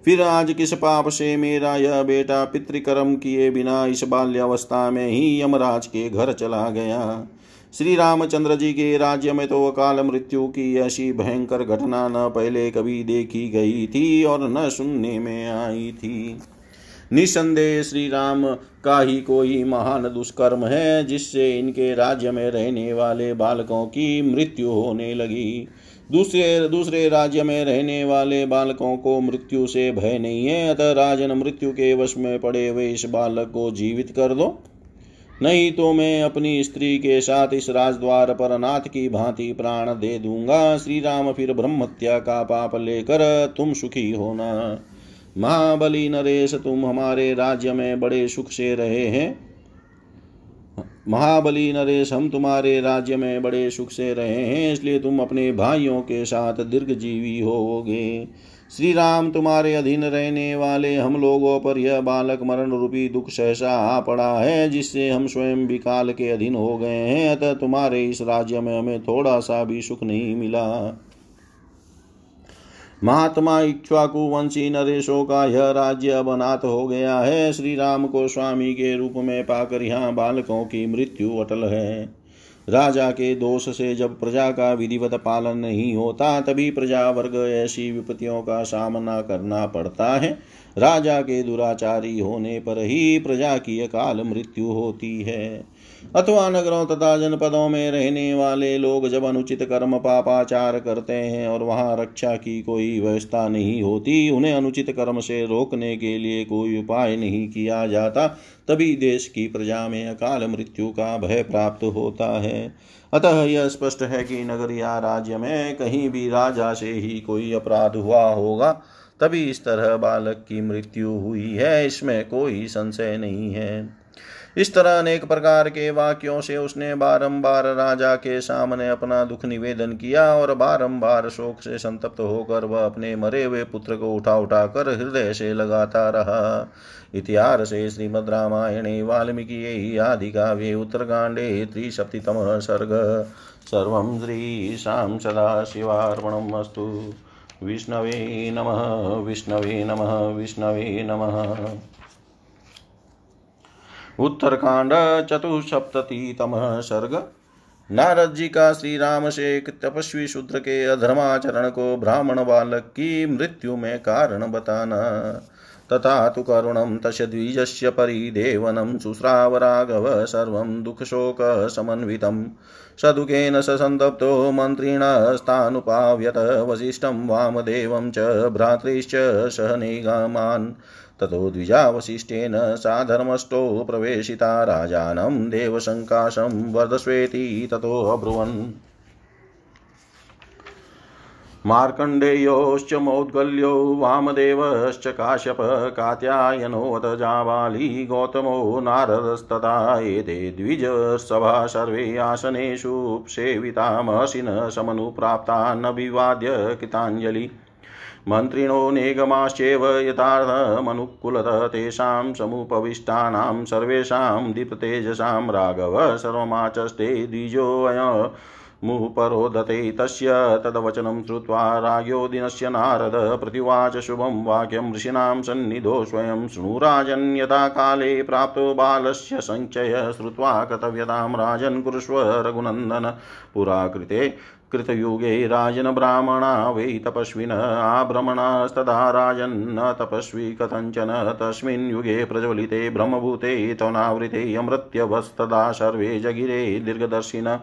फिर आज किस पाप से मेरा यह बेटा पितृकर्म किए बिना इस बाल्यावस्था में ही यमराज के घर चला गया। श्री रामचंद्र जी के राज्य में तो अकाल मृत्यु की ऐसी भयंकर घटना न पहले कभी देखी गई थी और न सुनने में आई थी। निसंदेह श्री राम का ही कोई महान दुष्कर्म है, जिससे इनके राज्य में रहने वाले बालकों की मृत्यु होने लगी। दूसरे दूसरे राज्य में रहने वाले बालकों को मृत्यु से भय नहीं है, अतः राजन मृत्यु के वश में पड़े हुए इस बालक को जीवित कर दो। नहीं तो मैं अपनी स्त्री के साथ इस राजद्वार पर अनाथ की भांति प्राण दे दूँगा। श्री राम फिर ब्रह्मत्या का पाप लेकर तुम सुखी होना। महाबली नरेश, तुम हमारे राज्य में बड़े सुख से रहे हैं। महाबली नरेश, हम तुम्हारे राज्य में बड़े सुख से रहे हैं, इसलिए तुम अपने भाइयों के साथ दीर्घ जीवी होगे। श्री राम तुम्हारे अधीन रहने वाले हम लोगों पर यह बालक मरण रूपी दुख सहसा आ पड़ा है, जिससे हम स्वयं भी काल के अधीन हो गए हैं। अतः तुम्हारे इस राज्य में हमें थोड़ा सा भी सुख नहीं मिला। महात्मा इक्ष्वाकु वंशी नरेशों का यह राज्य अब अनाथ हो गया है। श्री राम को स्वामी के रूप में पाकर यहाँ बालकों की मृत्यु अटल है। राजा के दोष से जब प्रजा का विधिवत पालन नहीं होता, तभी प्रजा वर्ग ऐसी विपत्तियों का सामना करना पड़ता है। राजा के दुराचारी होने पर ही प्रजा की अकाल मृत्यु होती है। अथवा नगरों तथा जनपदों में रहने वाले लोग जब अनुचित कर्म, पापाचार करते हैं और वहाँ रक्षा की कोई व्यवस्था नहीं होती, उन्हें अनुचित कर्म से रोकने के लिए कोई उपाय नहीं किया जाता, तभी देश की प्रजा में अकाल मृत्यु का भय प्राप्त होता है। अतः यह स्पष्ट है कि नगर या राज्य में कहीं भी राजा से ही कोई अपराध हुआ होगा, तभी इस तरह बालक की मृत्यु हुई है, इसमें कोई संशय नहीं है। इस तरह अनेक प्रकार के वाक्यों से उसने बारंबार राजा के सामने अपना दुख निवेदन किया और बारंबार शोक से संतप्त होकर वह अपने मरे हुए पुत्र को उठा उठा कर हृदय से लगाता रहा। इतिहास से श्रीमद् रामायणे, वाल्मीकि आदि काव्ये उत्तरकाण्डे त्रिसप्तितमः सर्ग। सर्वं श्रीशां सदाशिवार्पणम् अस्तु। विष्णवे नमः विष्णवे नमः विष्णवे नमः। उत्तरकांड चतुसप्ततितमः सर्ग। नारद जी का श्री राम से एक तपस्वी शूद्र के अधर्माचरण को ब्राह्मण बालक की मृत्यु में कारण बताना। तथा तु करुणं तस्य द्विजस्य राघव सर्वं दुःखशोकसमन्वितं सदुखेन स सन्तप्तो मन्त्रिणस्तानुपाव्यत वसिष्ठं वामदेवं च भ्रातृश्च सहनेगामान्। ततो द्विजावशिष्टेन साधर्मष्टो प्रवेशिता राजानं देवशङ्काशं वर्धस्वेति ततोऽब्रुवन् मार्कण्डेयोश्च मौद्गल्यो वामदेवश्च काश्यप कात्यायनोऽत जाबाली गौतमो नारदस्तथा एते द्विजसभा सर्वे आसनेषु सेविता महर्षिणः समनुप्राप्तान्नभिवाद्य कृताञ्जलि। मन्त्रिणो नेगमाश्चैव यथार्थमनुकूलतः तेषां समुपविष्टानां सर्वेषां दीप्तेजसां राघव सर्वमाचष्टे द्विजोऽय मुपरोदते तस्य तद्वचनं श्रुत्वा राज्ञो दिनस्य नारद प्रतिवाच शुभं वाक्यं ऋषीणां सन्निधो स्वयं शृणुराजन् यथा काले प्राप्तो बालस्य सञ्चय श्रुत्वा कर्तव्यतां राजन् कुरुष्व रघुनन्दन पुरा कृते कृतयुगे राजन् ब्राह्मणा वै तपस्विन आभ्रमणस्तदा राजन्न तपस्वी कथञ्चन, तस्मिन् युगे प्रज्वलिते ब्रह्मभूते त्वनावृते अमृत्यवस्तदा सर्वे जगिरे दीर्घदर्शिन।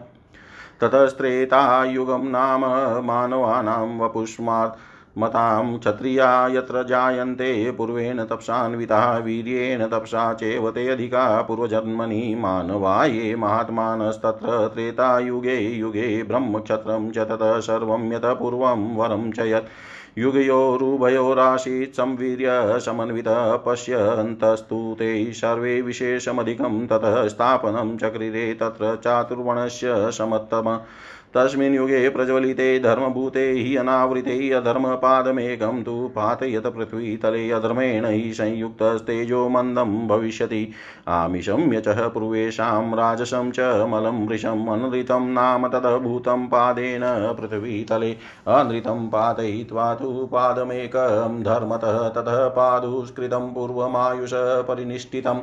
ततस्त्रेतायुगं नाम मानवानां वपुष्मात्। मतां क्षत्रिया यत्र जायन्ते, पूर्वेण तपसान्विता, वीर्येण तपसा चैव ते अधिका, पूर्वजन्मनि मानवा ये महात्मानस्तत्र त्रेतायुगे युगे ब्रह्मक्षत्रं च ततः सर्वं यत पूर्वं वरं च यत्। युगयोरुभयोरासीत् संवीर्य समन्वितः पश्यन्तस्तु ते सर्वे विशेषमधिकं ततः स्थापनं चक्रिरे तत्र चातुर्वर्णस्य समत्तम। तस्मिन् युगे प्रज्वलिते धर्मभूते हि अनावृते अधर्मपादमेकं तु पातयत पृथ्वीतले अधर्मेण हि संयुक्तस्तेजो मन्दं भविष्यति। आमिषं यचः पूर्वेषां, राजसं च मलं वृषम् अनृतं नाम ततः भूतं पादेन पृथ्वीतले अनृतं पातयित्वा तु पादमेकं धर्मतः ततः पादुष्कृतं पूर्वमायुष परिनिष्ठितम्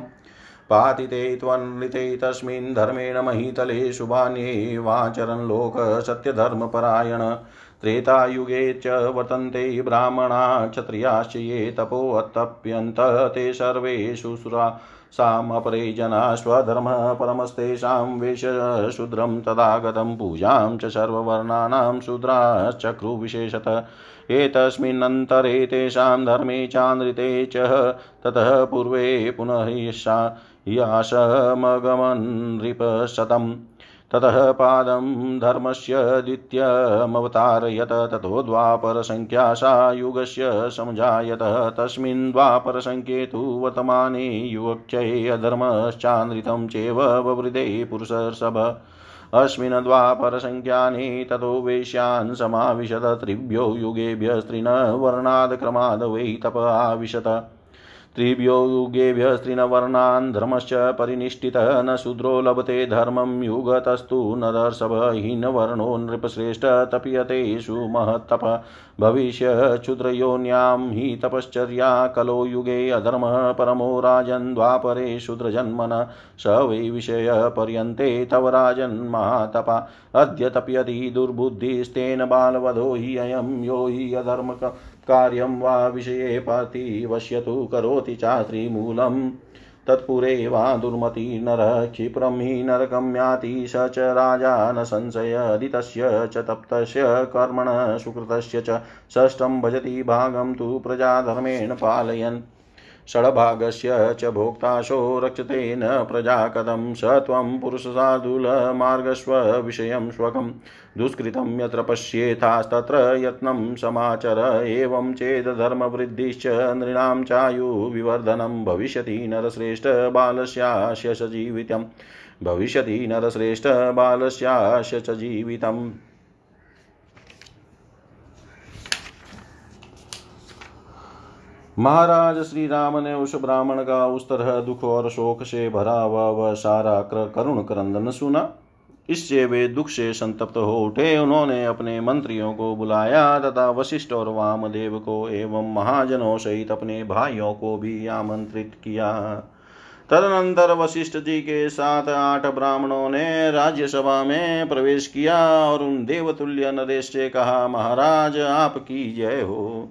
पातिते त्वन्विते तस्मिन् धर्मेण महीतले शुभान्येवाचरन् लोक सत्यधर्मपरायण त्रेतायुगे च वर्तन्ते ब्राह्मणा क्षत्रियाश्च ये तपोऽतप्यन्त ते सर्वे शुश्रा सामपरे जना स्वधर्म परमस्तेषां वेशशूद्रं तदागतं पूजां च सर्ववर्णानां शूद्राश्चक्रुविशेषतः। एतस्मिन्नन्तरे तेषां धर्मे चान्द्रिते च ततः पूर्वे पुनः याशमगमन्नृपशतम् ततः पादं धर्मस्य द्वितीयमवतारयत, ततो द्वापरसङ्ख्यासा युगस्य समजायत। तस्मिन् द्वापरसङ्ख्ये तु वर्तमाने युगक्षये अधर्मश्चान्द्रितं चेव ववृदे पुरुषर्षभ अस्मिन् द्वापरसङ्ख्याने ततो वेश्यान् समाविशत, त्रिभ्यो युगेभ्य स्त्रीणः वर्णाद् वै तप आविशत। त्रिभ्यो युगेभ्य स्त्रीनवर्णान् धर्मश्च परिनिष्ठितः न शूद्रो लभते धर्मं युगतस्तु न दर्शभहीनवर्णो नृपश्रेष्ठ तप्यते सुमहत्तप। भविष्यक्षुद्रयोन्यां हि तपश्चर्या कलो युगे अधर्मः परमो राजन् द्वापरे शूद्रजन्मन स वै विषयपर्यन्ते तव राजन्मातपा अद्य तप्यति दुर्बुद्धिस्तेन बालवधो हि अयं यो हि अधर्मक कार्यं वा विषये पातिवश्यतु करोति चास्त्रीमूलम् तत्पुरे वा दुर्मतिर्नरः क्षिप्रं हि नरकं याति, स च राजा न संशयदितस्य च तप्तस्य कर्मणः सुकृतस्य च, षष्ठं भजति भागं तु प्रजाधर्मेण पालयन्। षड्भागस्य च भोक्ताशो रक्षतेन प्रजा कथं स त्वं पुरुषसाधुलमार्गस्व विषयं स्वकं। दुष्कृतं यत्र पश्येथास्तत्र यत्नं समाचर एवं चेदधर्मवृद्धिश्च नृणां चायुविवर्धनं भविष्यति नरश्रेष्ठ बालस्यास्य सजीवितं भविष्यति नरश्रेष्ठ बालस्यास्य च जीवितम्। महाराज श्री राम ने उस ब्राह्मण का उस तरह दुख और शोक से भरा हुआ वह सारा करुण क्रंदन सुना। इससे वे दुख से संतप्त हो उठे। उन्होंने अपने मंत्रियों को बुलाया तथा वशिष्ठ और वामदेव को एवं महाजनों सहित अपने भाइयों को भी आमंत्रित किया। तदनंतर वशिष्ठ जी के साथ आठ ब्राह्मणों ने राज्यसभा में प्रवेश किया और उन देवतुल्य नरेश से कहा, महाराज आपकी जय हो।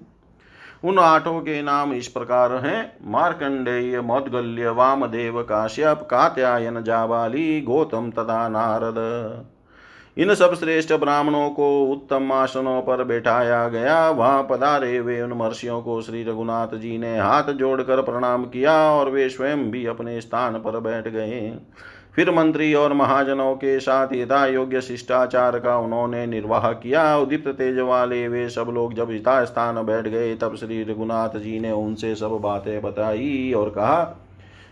उन आठों के नाम इस प्रकार हैं। मार्कंडेय, मौदगल्य, वामदेव, काश्यप, कात्यायन, जाबाली, गौतम तथा नारद। इन सब श्रेष्ठ ब्राह्मणों को उत्तम आसनों पर बैठाया गया। वहाँ पधारे वे उन महर्षियों को श्री रघुनाथ जी ने हाथ जोड़कर प्रणाम किया और वे स्वयं भी अपने स्थान पर बैठ गए। फिर मंत्री और महाजनों के साथ यथा योग्य शिष्टाचार का उन्होंने निर्वाह किया। उदित तेज वाले वे सब लोग जब यथा स्थान बैठ गए, तब श्री रघुनाथ जी ने उनसे सब बातें बताई और कहा,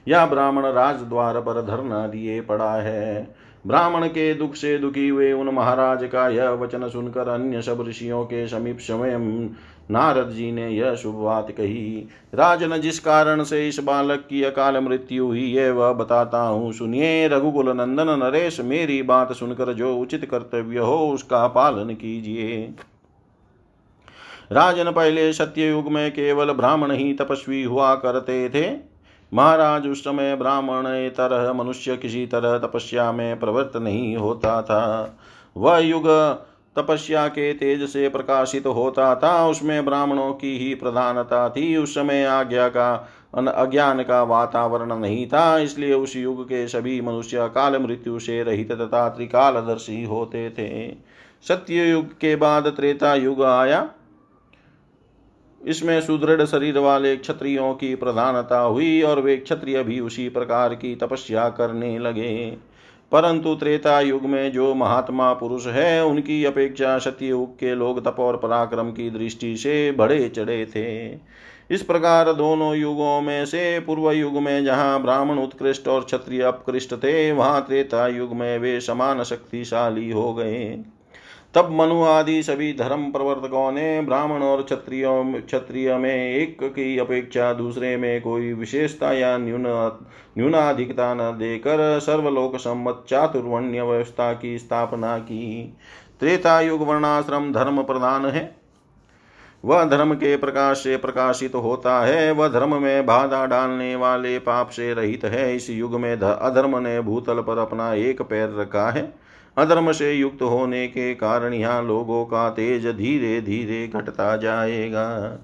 यह ब्राह्मण राज द्वार पर धरना दिए पड़ा है। ब्राह्मण के दुख से दुखी हुए उन महाराज का यह वचन सुनकर अन्य सब ऋषियों के समीप स्वयं नारद जी ने यह शुभ बात कही। राजन, जिस कारण से इस बालक की अकाल मृत्यु हुई है वह बताता हूँ। सुनिए, रघुकुल नंदन, नरेश, मेरी बात सुनकर जो उचित कर्तव्य हो, उसका पालन कीजिए। राजन पहले सत्य युग में केवल ब्राह्मण ही तपस्वी हुआ करते थे। महाराज, उस समय ब्राह्मण तरह मनुष्य किसी तरह तपस्या में प्रवृत्त नहीं होता था। वह युग तपस्या के तेज से प्रकाशित होता था। उसमें ब्राह्मणों की ही प्रधानता थी। उस समय आज्ञा का अज्ञान का वातावरण नहीं था। इसलिए उस युग के सभी मनुष्य काल मृत्यु से रहित तथा त्रिकालदर्शी होते थे। सत्य युग के बाद त्रेता युग आया। इसमें सुदृढ़ शरीर वाले क्षत्रियों की प्रधानता हुई और वे क्षत्रिय भी उसी प्रकार की तपस्या करने लगे। परंतु त्रेता युग में जो महात्मा पुरुष है, उनकी अपेक्षा सत्ययुग के लोग तप और पराक्रम की दृष्टि से बड़े चढ़े थे। इस प्रकार दोनों युगों में से पूर्व युग में जहाँ ब्राह्मण उत्कृष्ट और क्षत्रिय अपकृष्ट थे, वहाँ त्रेता युग में वे समान शक्तिशाली हो गए। तब मनु आदि सभी धर्म प्रवर्तकों ने ब्राह्मण और क्षत्रियो, क्षत्रिय में एक की अपेक्षा दूसरे में कोई विशेषता या न्यून, न्यूनाधिकता न देकर सर्वलोक सम्मत चातुर्वण्य व्यवस्था की स्थापना की। त्रेता युग वर्णाश्रम धर्म प्रधान है। वह धर्म के प्रकाश से प्रकाशित तो होता है। वह धर्म में बाधा डालने वाले पाप से रहित है। इस युग में अधर्म ने भूतल पर अपना एक पैर रखा है। अधर्म से युक्त होने के कारण यहाँ लोगों का तेज धीरे धीरे घटता जाएगा।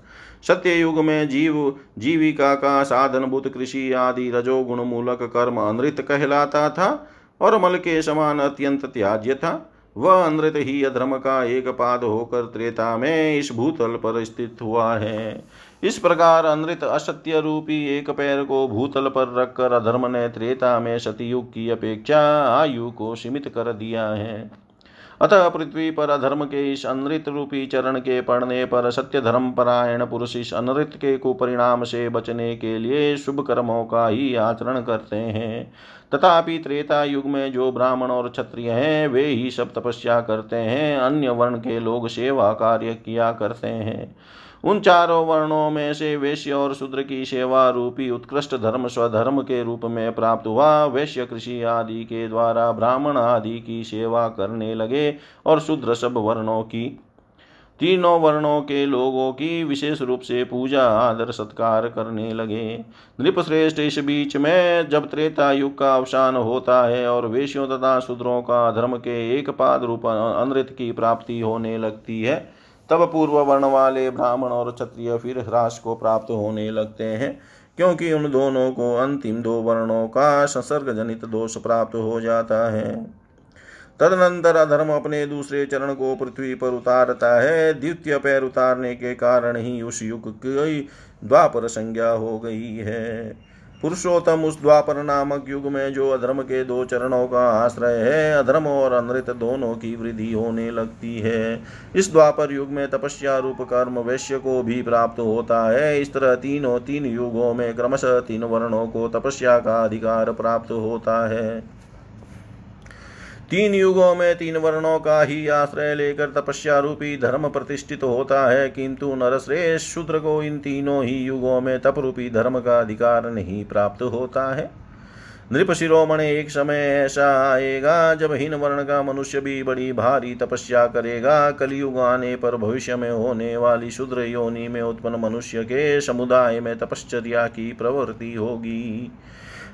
सत्य युग में जीव, जीविका का साधन बुद्ध कृषि आदि रजोगुण मूलक कर्म अनृत कहलाता था और मल के समान अत्यंत त्याज्य था। वह अनृत ही अधर्म का एक पाद होकर त्रेता में इस भूतल पर स्थित हुआ है। इस प्रकार अनृत असत्य रूपी एक पैर को भूतल पर रखकर अधर्म ने त्रेता में सतयुग की अपेक्षा आयु को सीमित कर दिया है। अतः पृथ्वी पर अधर्म के इस अनृत रूपी चरण के पड़ने पर सत्य धर्म परायण पुरुष इस अनृत के कुपरिणाम से बचने के लिए शुभ कर्मों का ही आचरण करते हैं। तथापि त्रेता युग में जो ब्राह्मण और क्षत्रिय हैं, वे ही सब तपस्या करते हैं, अन्य वर्ण के लोग सेवा कार्य किया करते हैं। उन चारों वर्णों में से वैश्य और शूद्र की सेवा रूपी उत्कृष्ट धर्म स्वधर्म के रूप में प्राप्त हुआ। वैश्य कृषि आदि के द्वारा ब्राह्मण आदि की सेवा करने लगे और शूद्र सब वर्णों की, तीनों वर्णों के लोगों की विशेष रूप से पूजा, आदर, सत्कार करने लगे। नृप श्रेष्ठ इस बीच में जब त्रेता युग का अवसान होता है और वेश्यों तथा शूद्रों का धर्म के एक पाद रूप अनृत की प्राप्ति होने लगती है तब पूर्व वर्ण वाले ब्राह्मण और क्षत्रिय फिर ह्रास को प्राप्त होने लगते हैं, क्योंकि उन दोनों को अंतिम दो वर्णों का संसर्ग जनित दोष प्राप्त हो जाता है। तदनंतर अधर्म अपने दूसरे चरण को पृथ्वी पर उतारता है। द्वितीय पैर उतारने के कारण ही उस युग की द्वापर संज्ञा हो गई है। पुरुषोत्तम उस द्वापर नामक युग में जो अधर्म के दो चरणों का आश्रय है, अधर्म और अनृत दोनों की वृद्धि होने लगती है। इस द्वापर युग में तपस्या रूप कर्म वैश्य को भी प्राप्त होता है। इस तरह तीनों तीन युगों में क्रमशः तीन वर्णों को तपस्या का अधिकार प्राप्त होता है। तीन युगों में तीन वर्णों का ही आश्रय लेकर तपस्या रूपी धर्म प्रतिष्ठित होता है, किंतु नरश्रेष्ठ शूद्र को इन तीनों ही युगों में तप रूपी धर्म का अधिकार नहीं प्राप्त होता है। नृप शिरोमण एक समय ऐसा आएगा, जब हीन वर्ण का मनुष्य भी बड़ी भारी तपस्या करेगा। कलयुग आने पर भविष्य में होने वाली शुद्र योनि में उत्पन्न मनुष्य के समुदाय में तपश्चर्या की प्रवृत्ति होगी।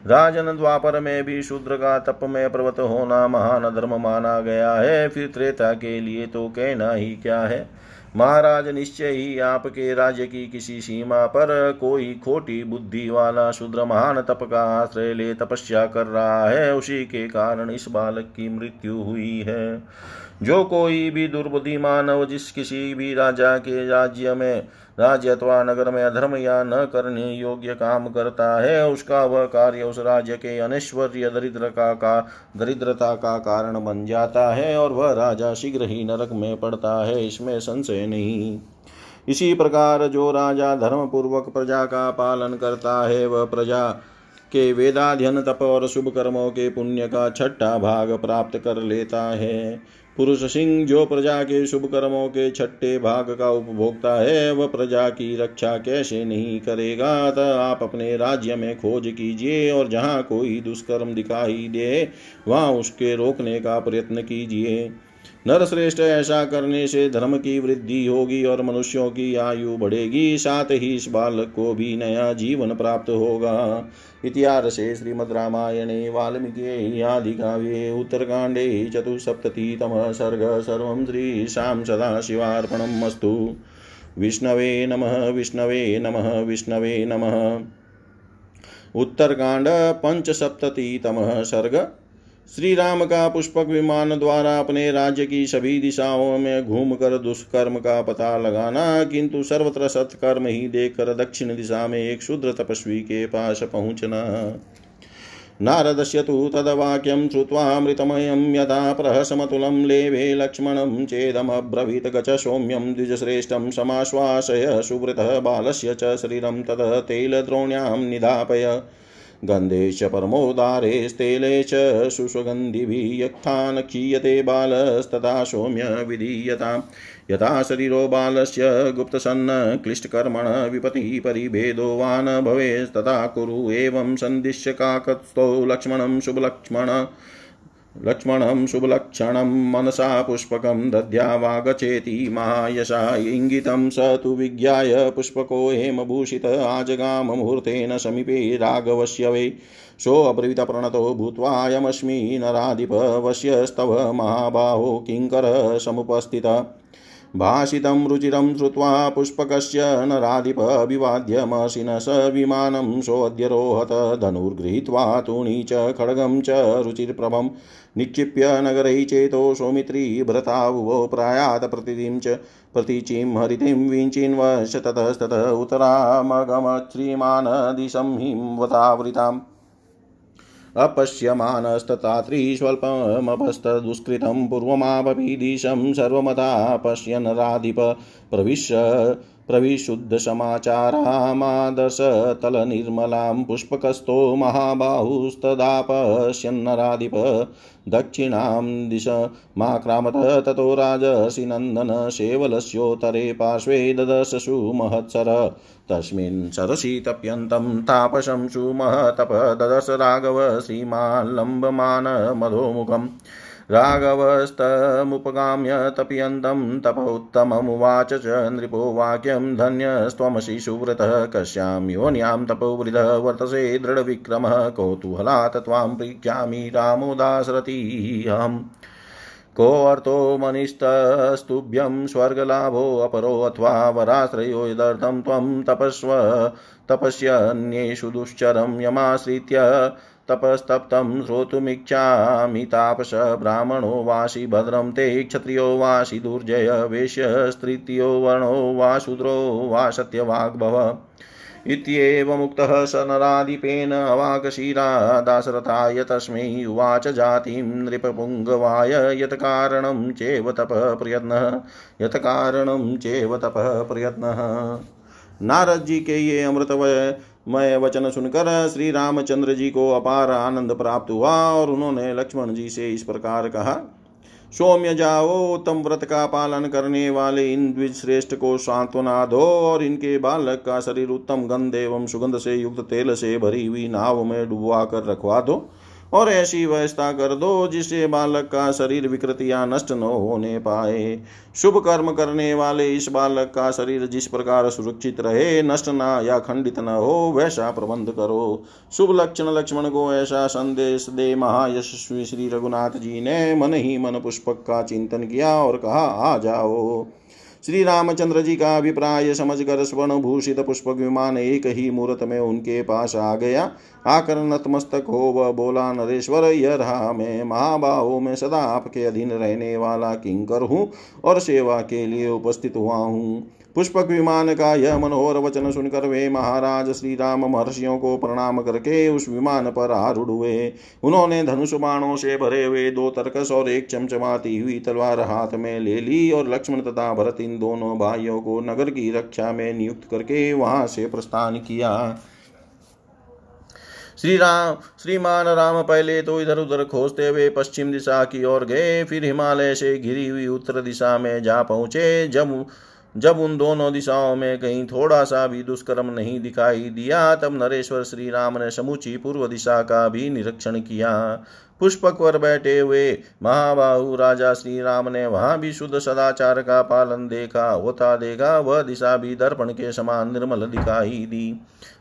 राजन द्वापर में भी शूद्र का तप में पर्वत होना महान धर्म माना गया है। फिर त्रेता के लिए तो कहना ही क्या है? महाराज निश्चय ही आपके राज्य की किसी सीमा पर कोई खोटी बुद्धि वाला शूद्र महान तप का आश्रय ले तपस्या कर रहा है। उसी के कारण इस बालक की मृत्यु हुई है। जो कोई भी दुर्बुद्धि मानव जिस किसी भी राजा के राज्य में राज्य अथवा नगर में अधर्म या न करने योग्य काम करता है उसका वह कार्य उस राज्य के अनैश्वर्य दरिद्र का, का दरिद्रता का कारण बन जाता है और वह राजा शीघ्र ही नरक में पड़ता है इसमें संशय नहीं। इसी प्रकार जो राजा धर्म पूर्वक प्रजा का पालन करता है वह प्रजा के वेदाध्यन तप और शुभ कर्मों के पुण्य का छठा भाग प्राप्त कर लेता है। पुरुष सिंह जो प्रजा के शुभ कर्मों के छठे भाग का उपभोक्ता है, वह प्रजा की रक्षा कैसे नहीं करेगा? अतः आप अपने राज्य में खोज कीजिए और जहाँ कोई दुष्कर्म दिखाई दे, वहाँ उसके रोकने का प्रयत्न कीजिए। नर श्रेष्ठ ऐसा करने से धर्म की वृद्धि होगी और मनुष्यों की आयु बढ़ेगी। साथ ही इस बालक को भी नया जीवन प्राप्त होगा। इतिहासे श्रीमद्रामायणे वाल्मीकि आदिकाव्ये उत्तरकाण्डे चतुस्सप्ततितमः सर्ग, सर्वं श्रीशां सदाशिवार्पणम् अस्तु। विष्णवे नमः विष्णवे नमः विष्णवे नमः। उत्तरकाण्ड पञ्चसप्ततितमः सर्ग। श्री राम का पुष्पक विमान द्वारा अपने राज्य की सभी दिशाओं में घूमकर दुष्कर्म का पता लगाना, किंतु सर्वत्र सत्कर्म ही देखकर दक्षिण दिशा में एक शुद्र तपस्वी के पास पहुँचना। नारदस्य तु तदवाक्यं श्रुत्वामृतमयं यदा प्रहसमतुलं लेभे लक्ष्मणं चेदमब्रवीत् गच सौम्यं द्विजश्रेष्ठं समाश्वासय सुवृतः बालस्य च शरीरं ततः तैलद्रोण्यां निधापय गन्धे च परमोदारेस्तेले च सुस्वगन्धिभिः यत्थान् क्षीयते बालस्तदा सौम्य विधीयताम् यथा शरीरो बालस्य गुप्तसन्न क्लिष्टकर्मण विपतिः परिभेदो न भवेस्तथा कुरु एवं सन्दिश्य काकत्स्थौ लक्ष्मणं शुभलक्ष्मण। लक्ष्मणं शुभलक्षणं मनसा पुष्पकं दद्यावागचेति महायशा इङ्गितं स तु विज्ञाय पुष्पको हेमभूषित आजगाममुहूर्तेन समीपे राघवस्य वै सोऽब्रवीतप्रणतो भूत्वायमस्मि नराधिपवश्यस्तव महाबाहो किङ्कर समुपस्थितः। भाषितं रुचिरं श्रुत्वा पुष्पकस्य नराधिपविवाद्यमशिन स विमानं सोऽद्यरोहत धनुर्गृहीत्वा तूणी च खड्गं च रुचिप्रभं निक्षिप्य नगरै चेतो सौमित्री भ्रतावुवो प्रायात प्रतिदिं च प्रतीचीं हरितिं विञ्चिन्वश ततस्ततः उत्तरामगमश्रीमान् दिशं हिंवतावृताम् अपश्यमानस्ततात्रिस्वल्पमपस्तदुष्कृतं पूर्वमापपि दिशं सर्वमता पश्यन् राधिप प्रविश्य प्रविशुद्धसमाचारामादर्शतलनिर्मलां पुष्पकस्थो महाबाहुस्तदापश्यन्नराधिप दक्षिणां दिशमाक्रामतः ततो राजसि नन्दन सेवलस्योत्तरे पार्श्वे ददशसु महत्सर तस्मिन् सरसि तप्यन्तं तापशं सुमहतप ददश राघव श्रीमान् लम्बमान मधोमुखम् राघवस्तमुपगाम्य तप्यन्तं तपोत्तममुवाच च नृपो वाक्यं धन्यस्त्वमसि सुव्रतः कस्यां योन्यां तपोवृधः वर्तसे दृढविक्रमः कौतूहलात् त्वां पृच्छामि रामो दासरथीहम् कोऽर्थो मनिस्तस्तुभ्यं स्वर्गलाभोऽपरोऽथवा वराश्रयो यदर्थं त्वं तपस्व तपस्यन्येषु दुश्चरं यमाश्रित्य तपस्तप्तं श्रोतुमिच्छामि तापस ब्राह्मणो वासि भद्रं ते क्षत्रियो वासि दुर्जय वेश्यस्त्रीत्यो वर्णो वा शूद्रो वा सत्यवाग्भव इत्येवमुक्तः स नराधिपेन अवाकशिरा दासरथाय तस्मै उवाच जातिं नृपपुङ्गवाय यत्कारणं चेव तपः प्रयत्नः यत्कारणं चेव तपः प्रयत्नः। नारद जी के ये अमृतमय वचन सुनकर श्री रामचंद्र जी को अपार आनंद प्राप्त हुआ और उन्होंने लक्ष्मण जी से इस प्रकार कहा, सौम्य जाओ, उत्तम व्रत का पालन करने वाले इन द्विज श्रेष्ठ को सांत्वना दो और इनके बालक का शरीर उत्तम गंध एवं सुगंध से युक्त तेल से भरी हुई नाव में डुबवा कर रखवा दो। और ऐसी व्यवस्था कर दो जिससे बालक का शरीर विकृतियाँ नष्ट न होने पाए। शुभ कर्म करने वाले इस बालक का शरीर जिस प्रकार सुरक्षित रहे, नष्ट न या खंडित न हो, वैसा प्रबंध करो। शुभ लक्षण लक्ष्मण को ऐसा संदेश दे महायशस्वी श्री रघुनाथ जी ने मन ही मन पुष्पक का चिंतन किया और कहा, आ जाओ। श्री रामचंद्र जी का अभिप्राय समझकर स्वर्ण भूषित पुष्प विमान एक ही मुहूर्त में उनके पास आ गया। आकर नतमस्तक हो वह बोला, नरेश्वर, यह रहा मैं। महाबाहो, में सदा आपके अधीन रहने वाला किंकर हूँ और सेवा के लिए उपस्थित हुआ हूँ। पुष्पक विमान का यह मनोहर वचन सुनकर वे महाराज श्री राम महर्षियों को प्रणाम करके उस विमान पर आरूढ़ हुए। उन्होंने धनुष बाणों से भरे हुए दो तरकस और एक चमचमाती हुई तलवार हाथ में ले ली और लक्ष्मण तथा भरत इन दोनों भाइयों को नगर की रक्षा में नियुक्त करके वहाँ से प्रस्थान किया। श्री राम श्रीमान राम पहले तो इधर उधर खोजते हुए पश्चिम दिशा की ओर गए, फिर हिमालय से घिरी हुई उत्तर दिशा में जा पहुँचे। जब जब उन दोनों दिशाओं में कहीं थोड़ा सा भी दुष्कर्म नहीं दिखाई दिया, तब नरेश्वर श्री राम ने समूची पूर्व दिशा का भी निरीक्षण किया। पुष्पक पर बैठे हुए महाबाहु राजा श्री राम ने वहाँ भी शुद्ध सदाचार का पालन देखा, होता देखा, वह दिशा भी दर्पण के समान निर्मल दिखाई दी।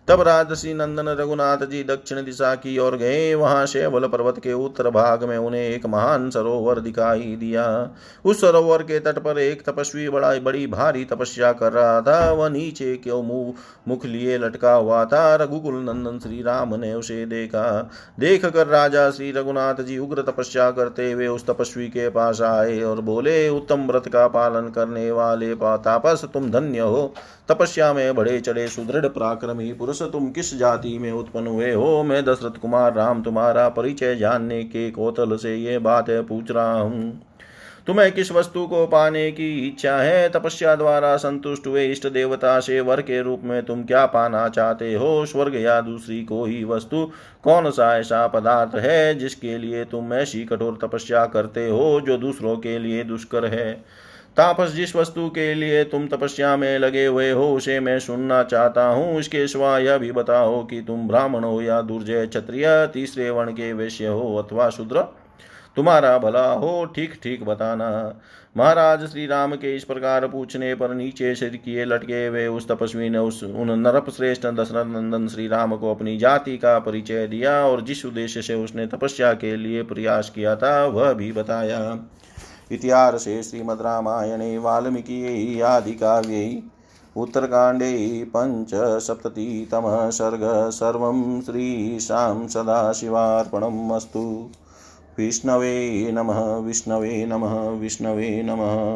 तब राजसी नंदन रघुनाथ जी दक्षिण दिशा की ओर गए। वहाँ शेवल पर्वत के उत्तर भाग में उन्हें एक महान सरोवर दिखाई दिया। उस सरोवर के तट पर एक तपस्वी बड़ा, बड़ी, भारी तपस्या कर रहा था। वह नीचे क्यों मुँह मुख लिए लटका हुआ था। रघुकुल नंदन श्री राम ने उसे देखा। देख कर राजा श्री रघुनाथ जी उग्र तपस्या करते हुए उस तपस्वी के पास आए और बोले, उत्तम व्रत का पालन करने वाले तापस तुम धन्य हो। तपस्या में बड़े चढ़े सुदृढ़ पराक्रमी पुरुष तुम किस जाति में उत्पन्न हुए हो? मैं दशरथ कुमार राम, तुम्हारा परिचय जानने के कौतल से ये बात पूछ रहा हूँ। तुम्हें किस वस्तु को पाने की इच्छा है? तपस्या द्वारा संतुष्ट हुए इष्ट देवता से वर के रूप में तुम क्या पाना चाहते हो? स्वर्ग या दूसरी कोई वस्तु? कौन सा ऐसा पदार्थ है जिसके लिए तुम ऐसी कठोर तपस्या करते हो, जो दूसरों के लिए दुष्कर है? तापस जिस वस्तु के लिए तुम तपस्या में लगे हुए हो, उसे मैं सुनना चाहता हूँ। इसके सिवा यह भी बताओ कि तुम ब्राह्मण हो या दुर्जय, क्षत्रिय, तीसरे वर्ण के वैश्य हो अथवा शूद्र। तुम्हारा भला हो, ठीक ठीक बताना। महाराज श्री राम के इस प्रकार पूछने पर नीचे सिर किए लटके हुए उस तपस्वी ने उस, उन नरप श्रेष्ठ दशरथ नंदन श्री राम को अपनी जाति का परिचय दिया और जिस उद्देश्य से उसने तपस्या के लिए प्रयास किया था, वह भी बताया। इतिहासे श्रीमद्रामायणे वाल्मीकि आदिकाव्यै उत्तरकाण्डे पञ्चसप्ततितमः सर्ग सर्वं श्रीशां सदाशिवार्पणम् अस्तु। विष्णवे नमः विष्णवे नमः विष्णवे नमः।